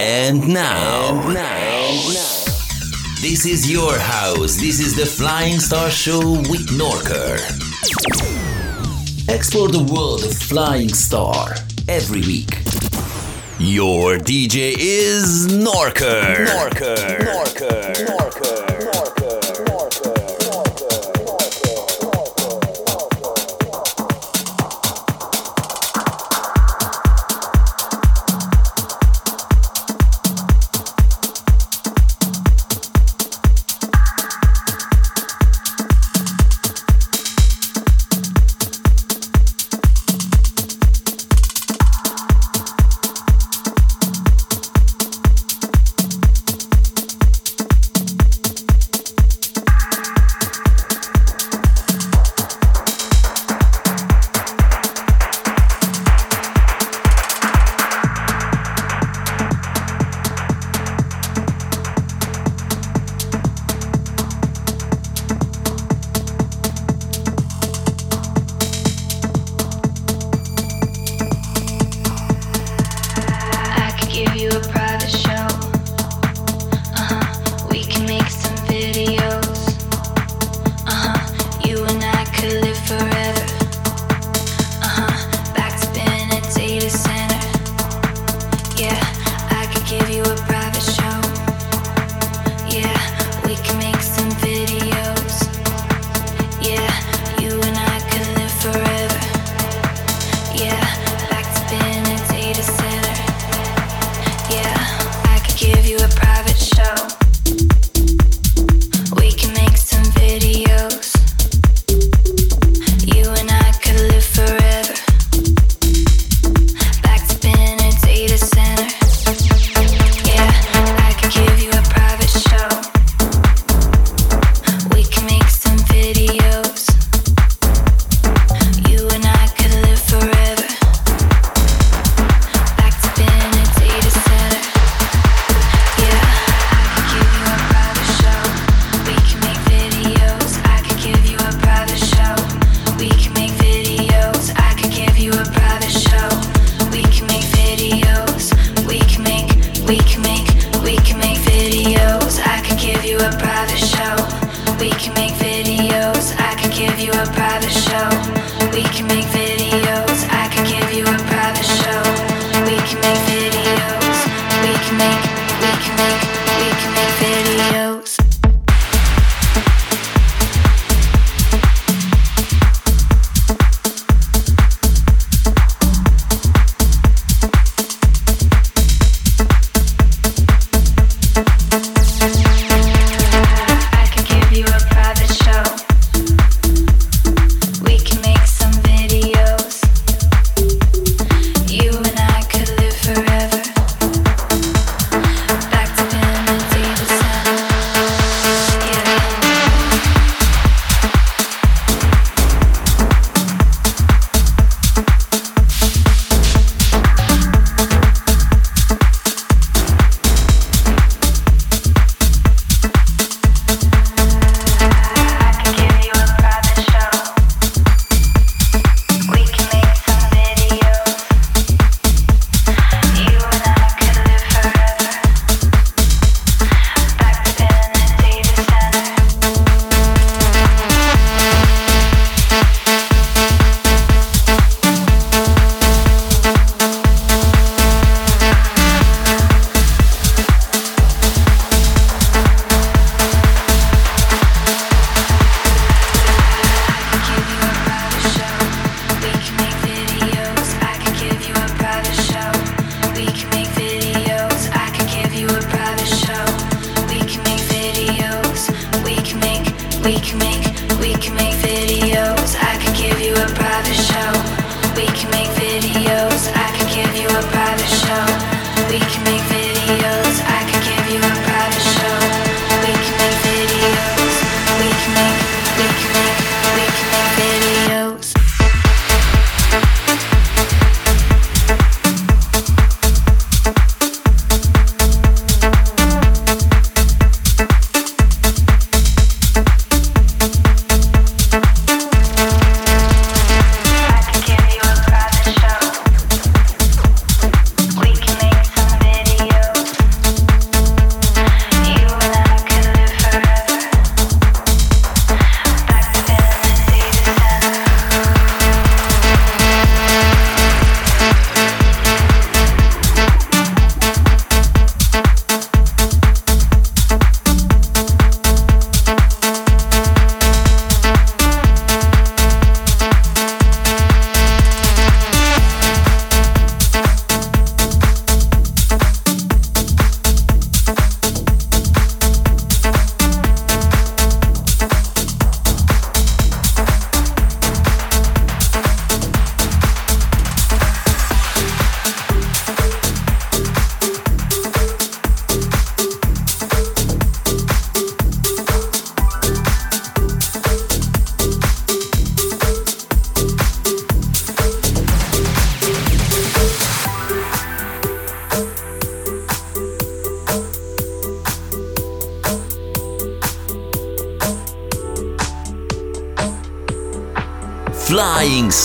And now, and now, this is your house. This is the Flying Star Show with Norker. Explore the world of Flying Star every week. Your DJ is. Norker. Norker. Norker.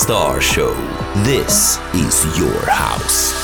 Star Show. This is your house.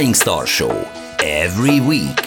Flying Star Show every week.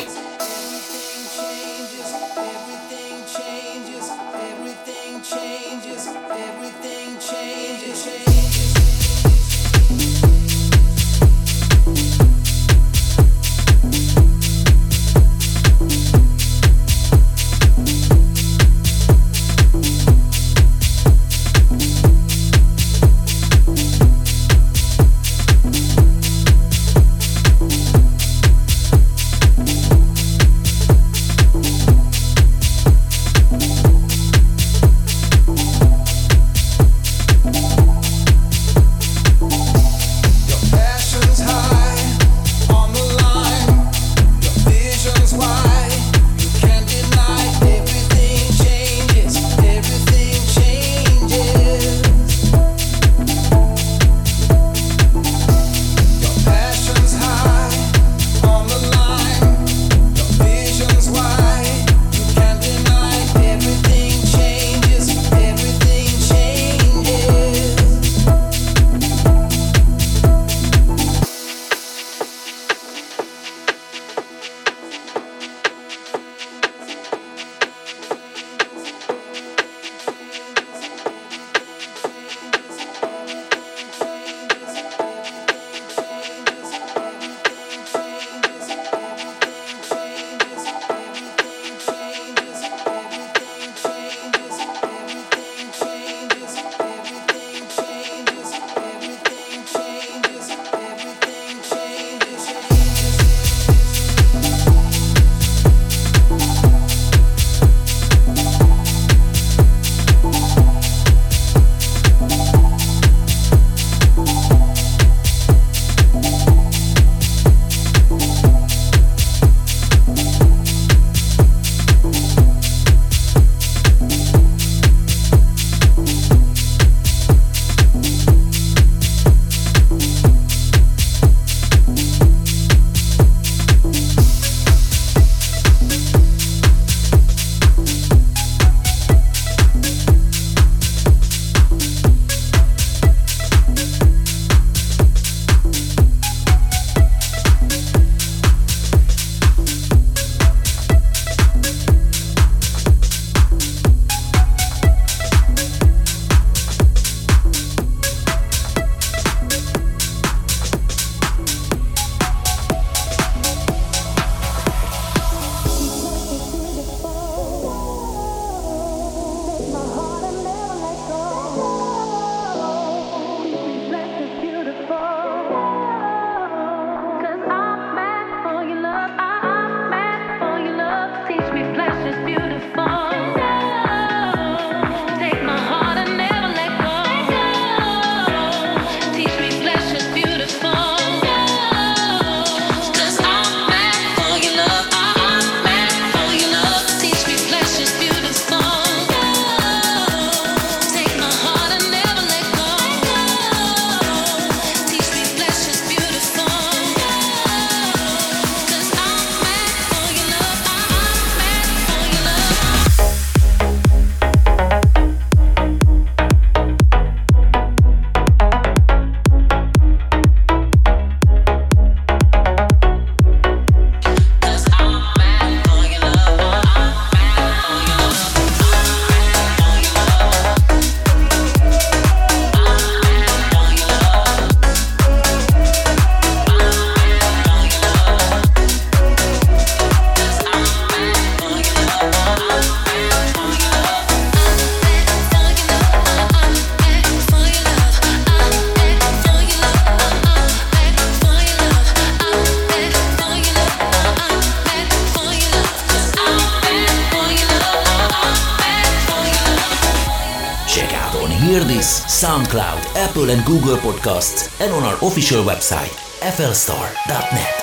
And Google Podcasts, and on our official website, flstar.net.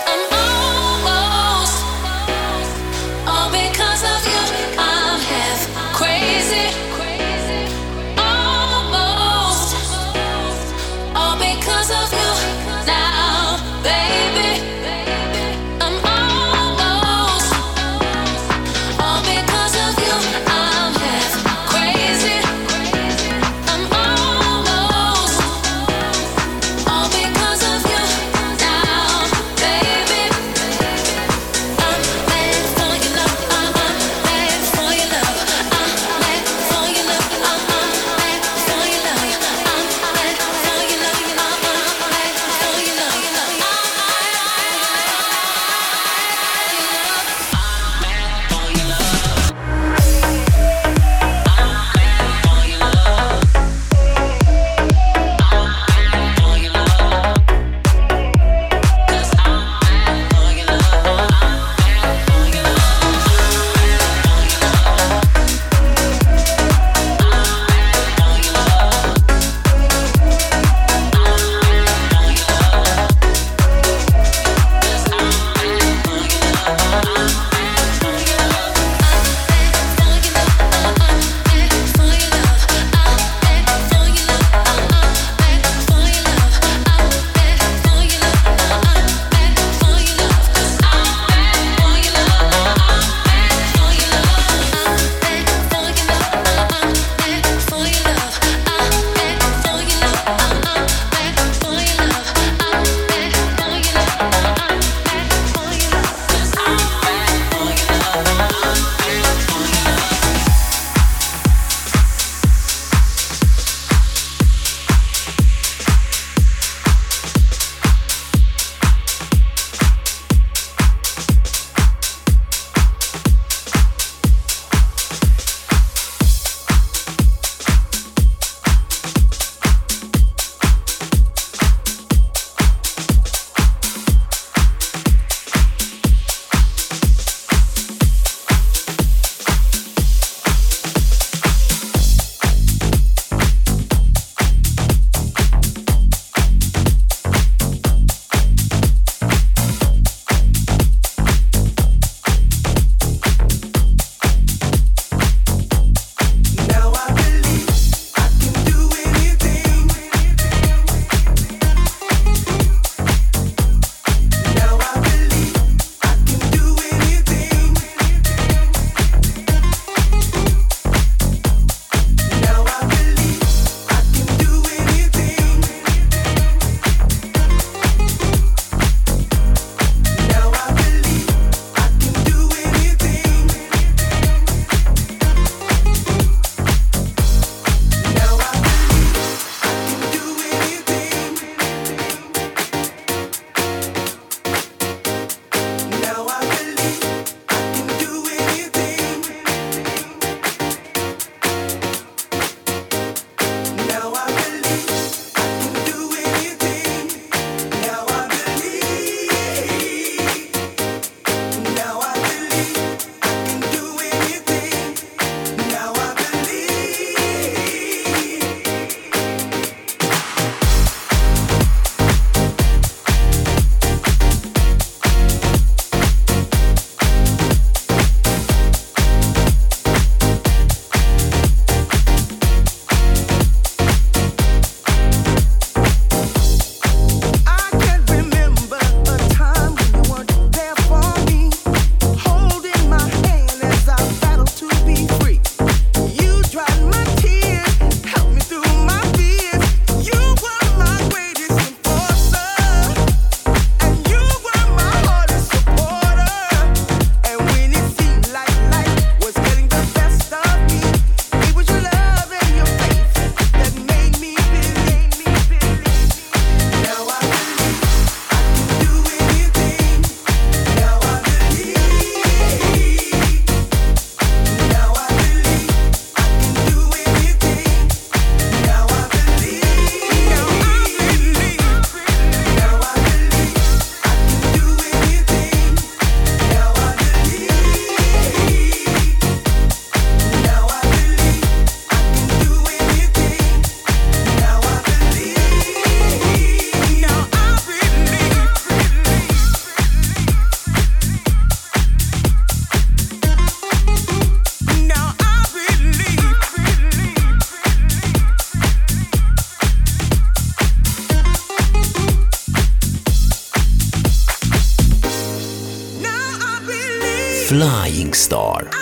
Star.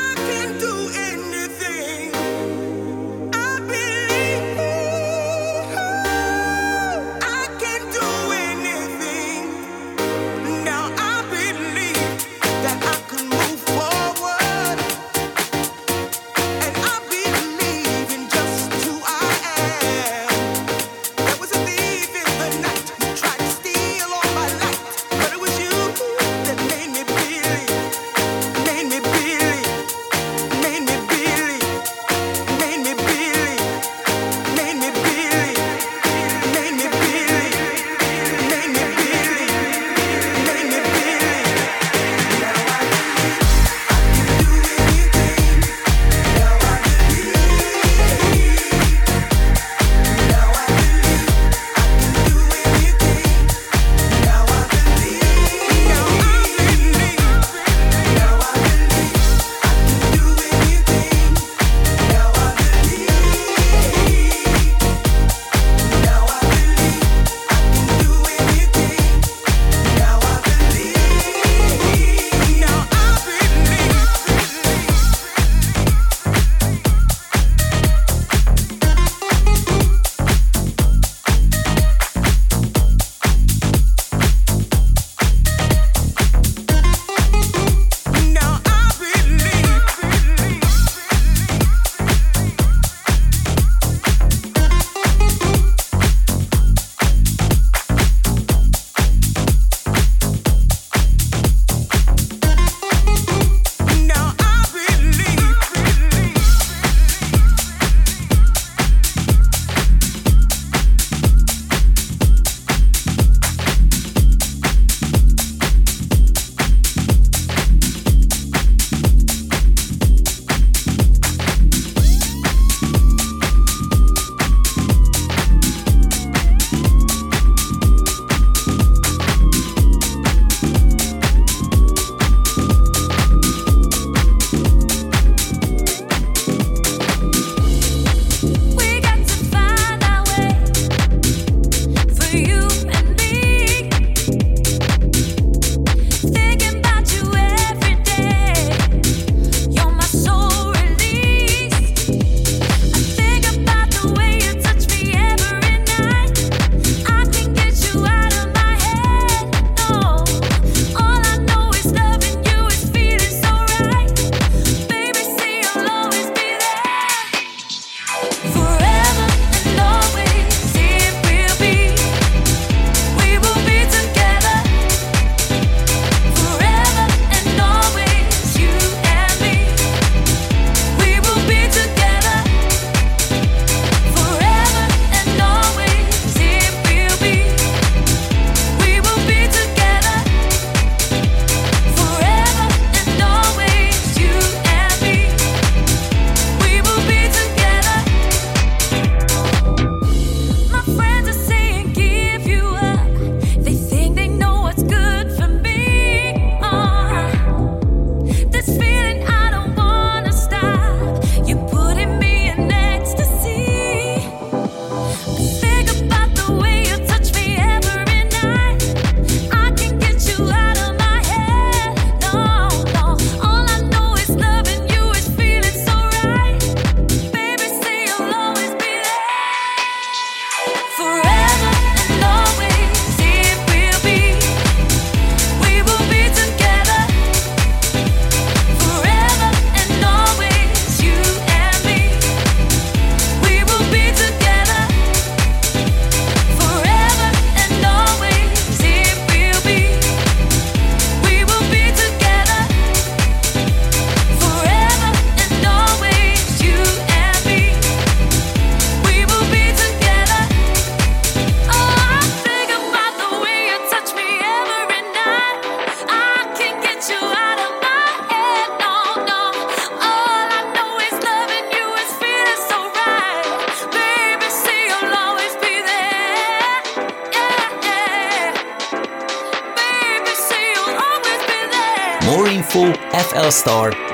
flstar.net.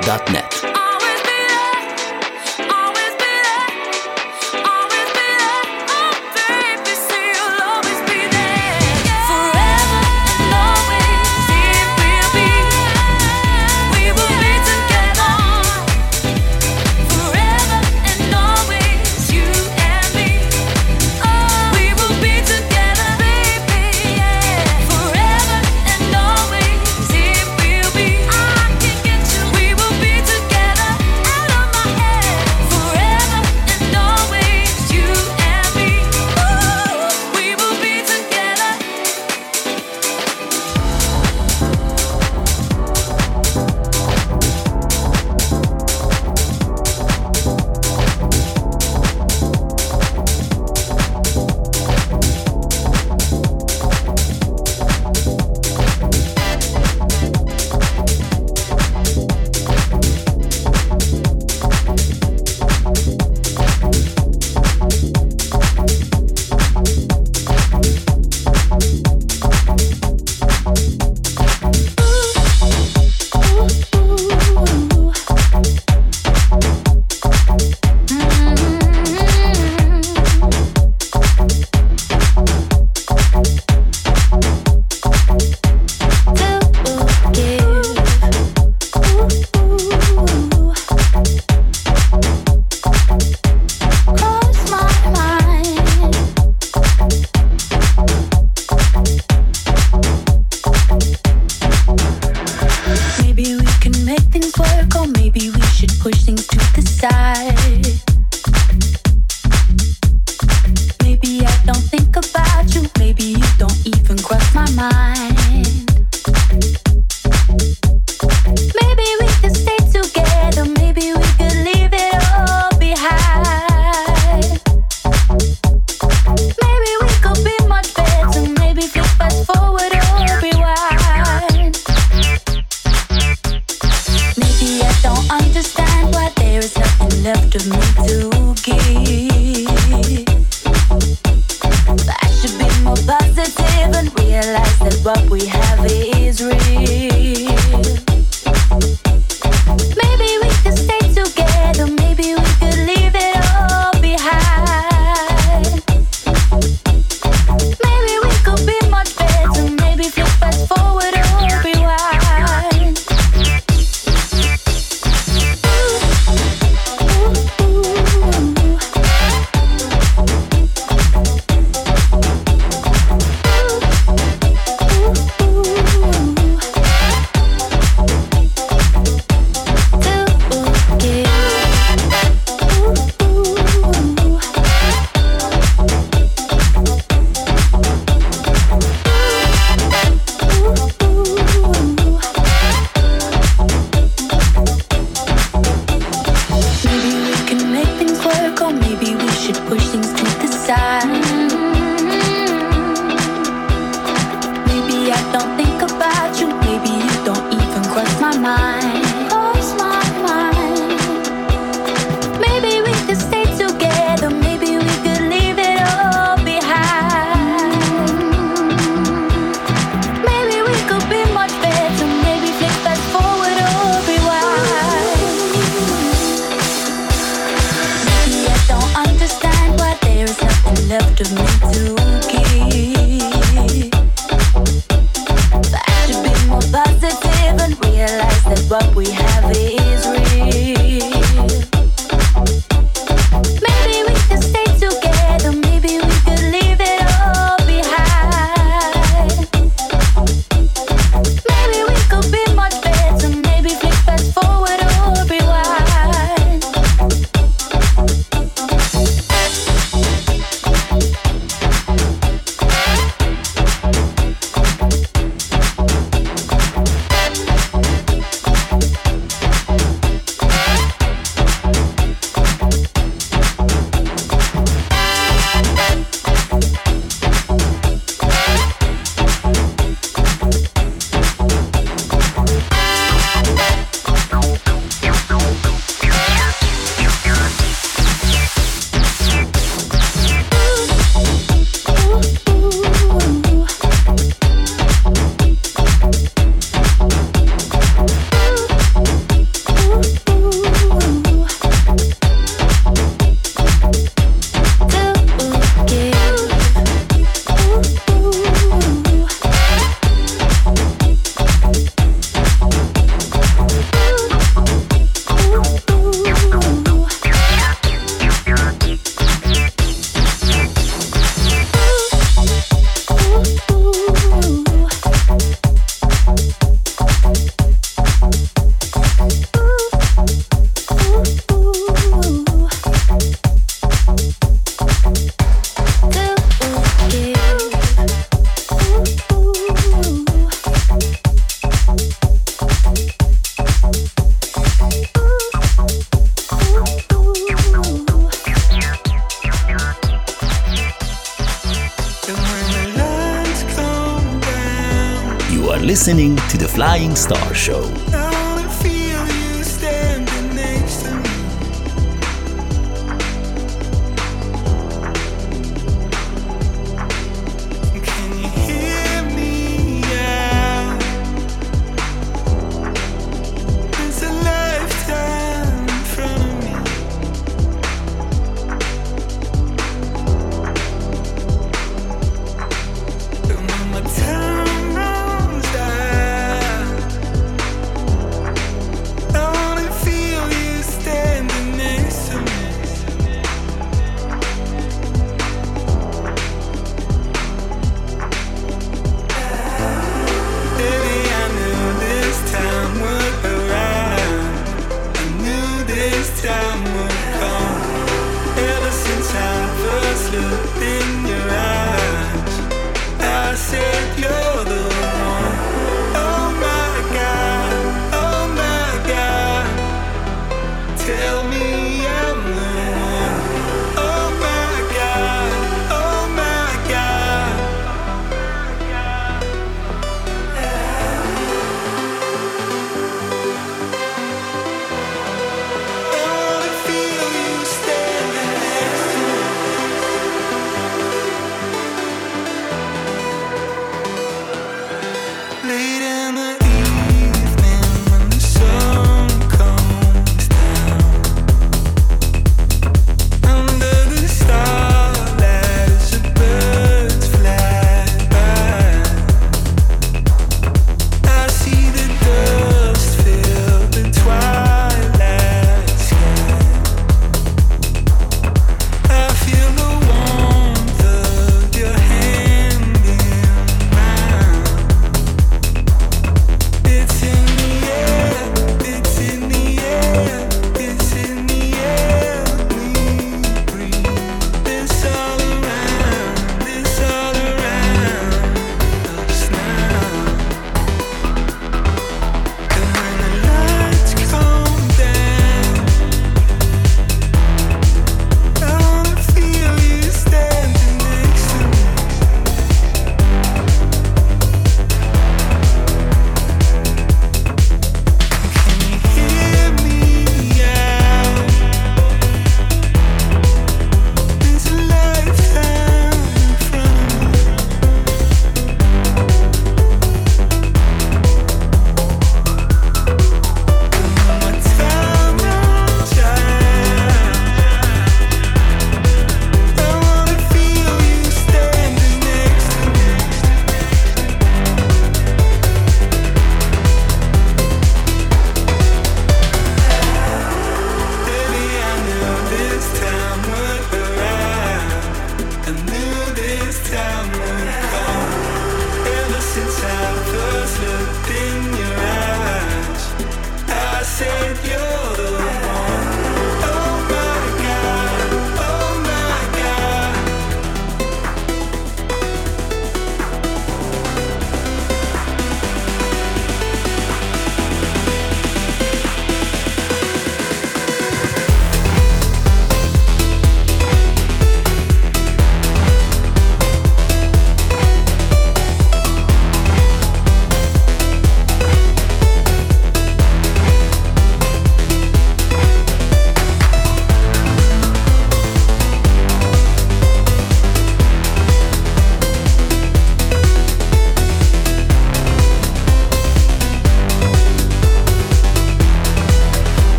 to the Flying Star Show.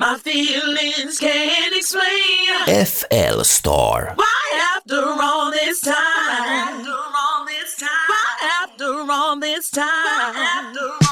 My feelings can't explain. FL Star. Why after all this time? Why after all this time? Why after all this time?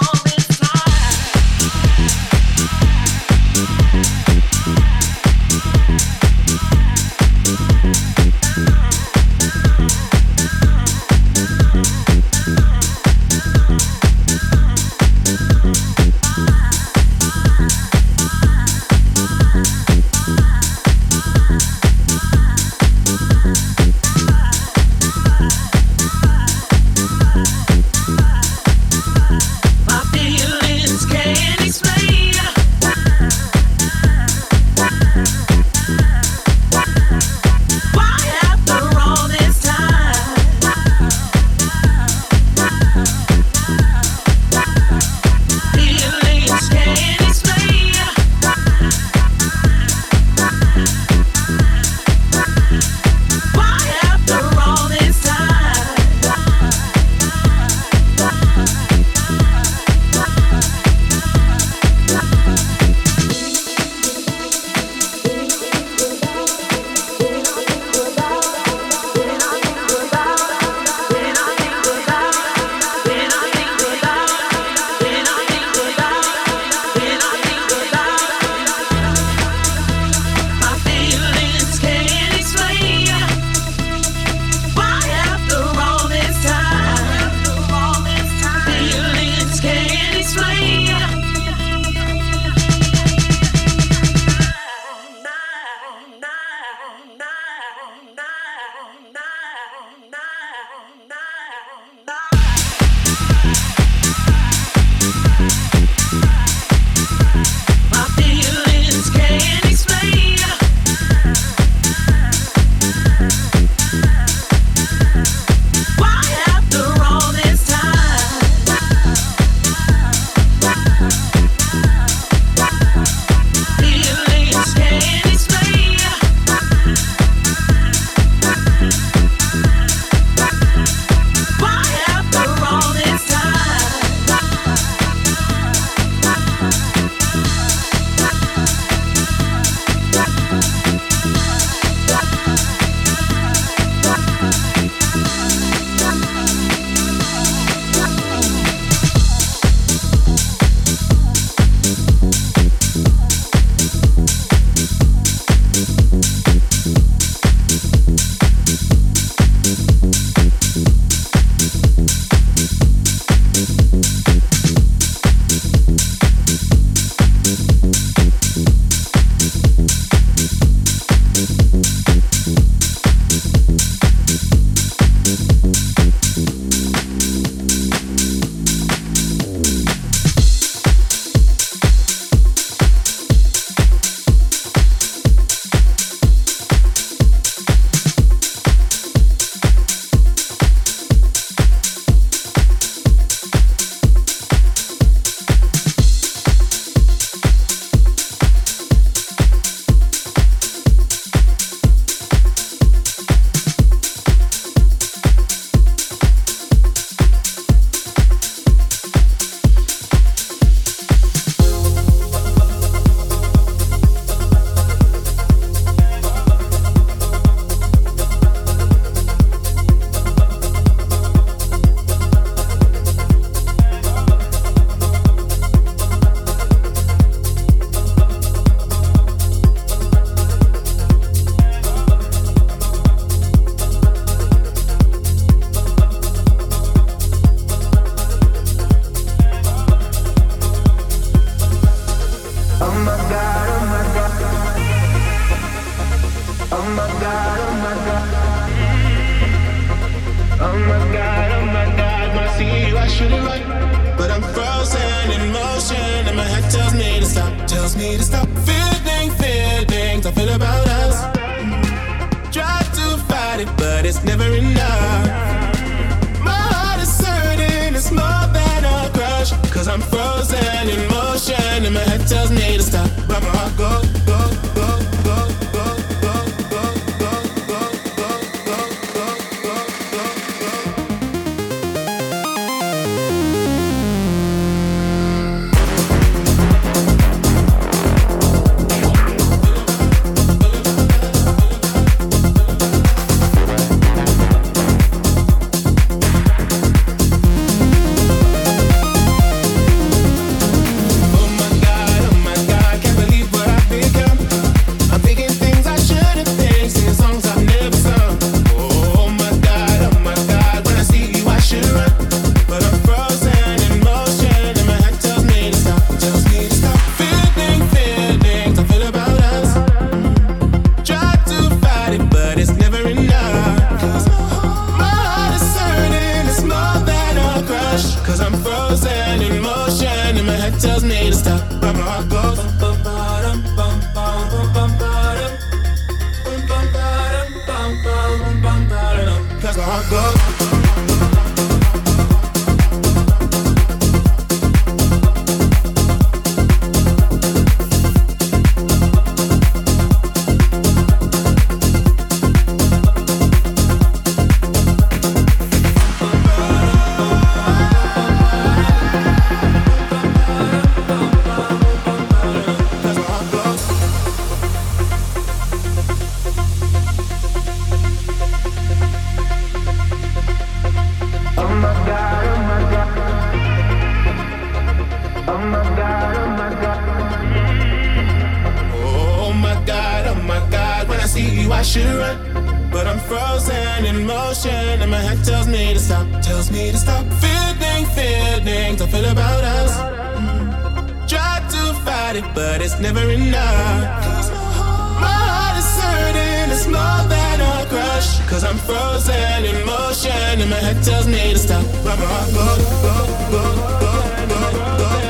Cause I'm frozen in motion and my head tells me to stop. But my heart goes, goes, goes, goes, goes, goes,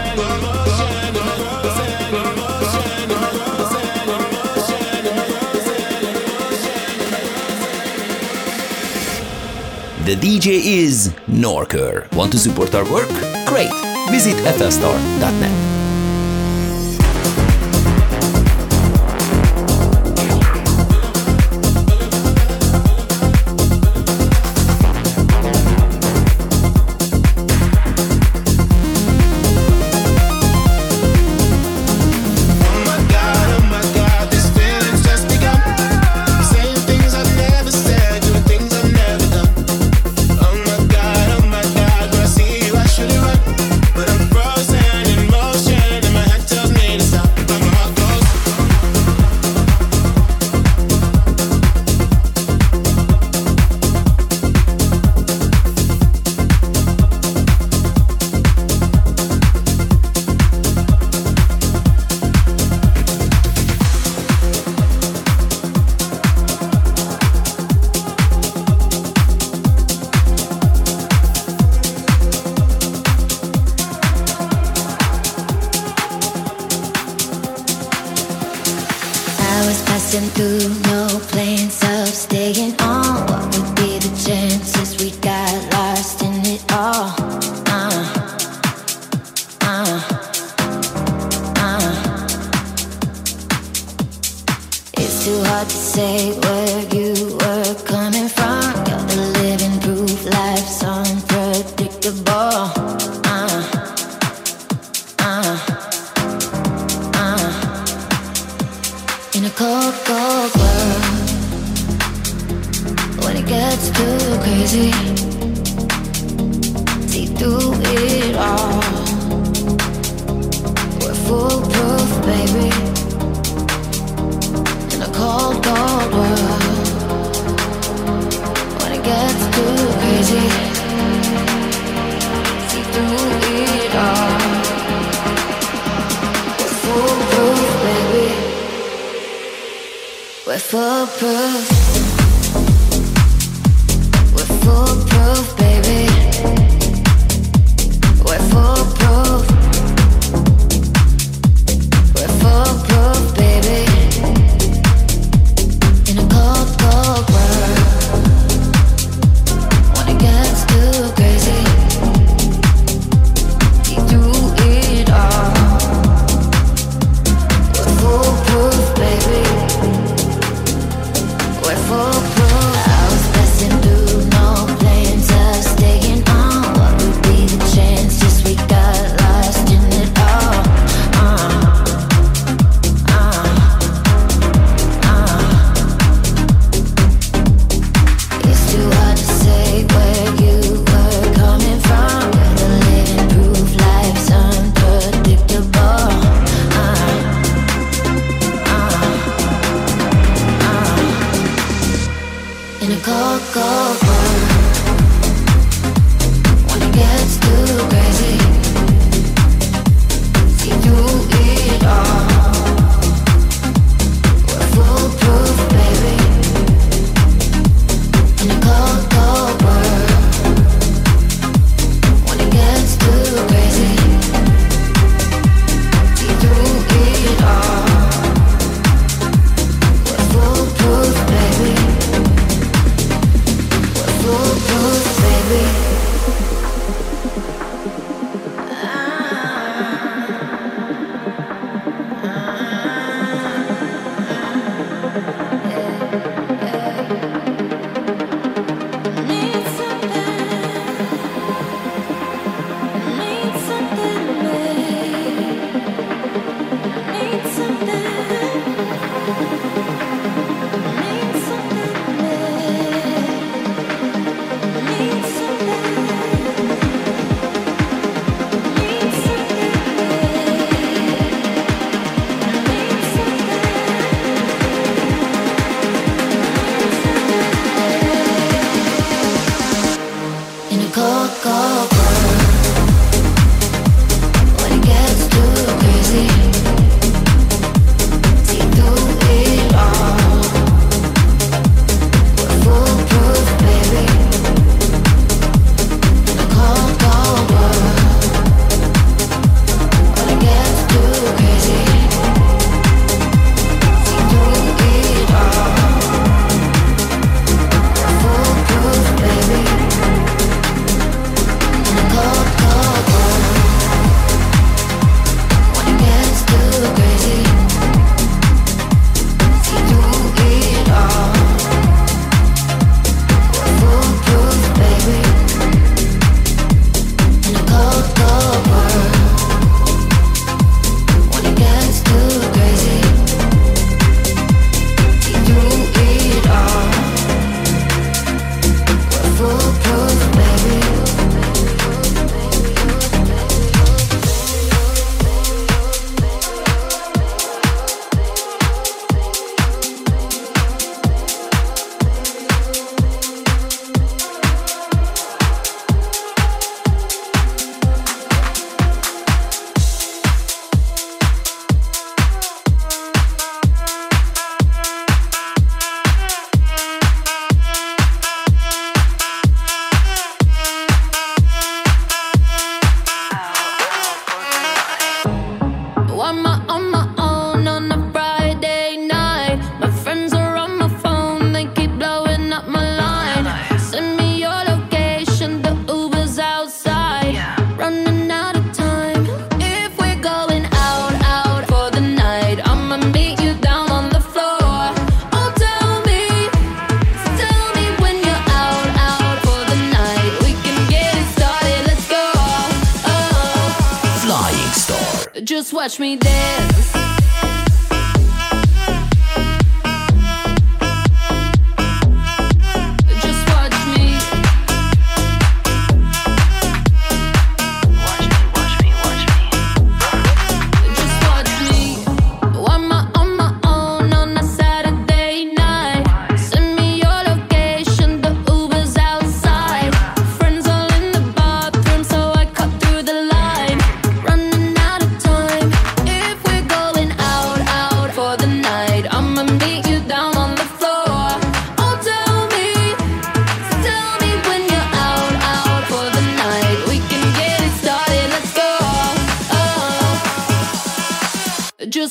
goes, goes. The DJ is Norker. Want to support our work? Great! Visit FLStar.net. When it gets too crazy.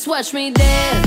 Watch me dance.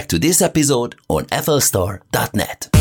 Back to this episode on FLStar.net.